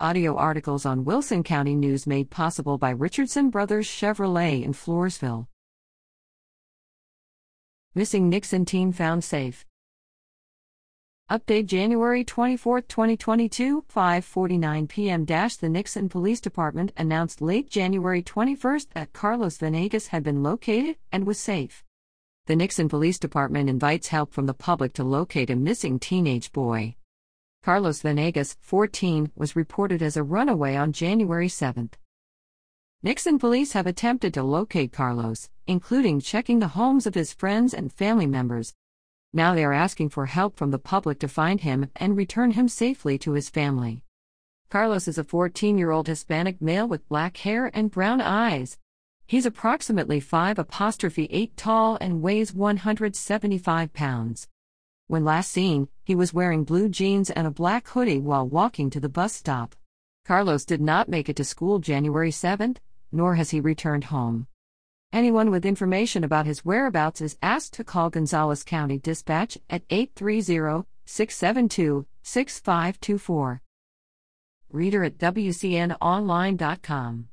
Audio articles on Wilson County News made possible by Richardson Brothers Chevrolet in Floresville. Missing Nixon teen found safe. Update January 24, 2022, 5:49 p.m. The Nixon Police Department announced late January 21 that Carlos Venegas had been located and was safe. The Nixon Police Department invites help from the public to locate a missing teenage boy. Carlos Venegas, 14, was reported as a runaway on January 7. Nixon police have attempted to locate Carlos, including checking the homes of his friends and family members. Now they are asking for help from the public to find him and return him safely to his family. Carlos is a 14 year old Hispanic male with black hair and brown eyes. He's approximately 5 apostrophe 8 tall and weighs 175 pounds. When last seen, he was wearing blue jeans and a black hoodie while walking to the bus stop. Carlos did not make it to school January 7th, nor has he returned home. Anyone with information about his whereabouts is asked to call Gonzales County Dispatch at 830 672 6524. Reader at WCNOnline.com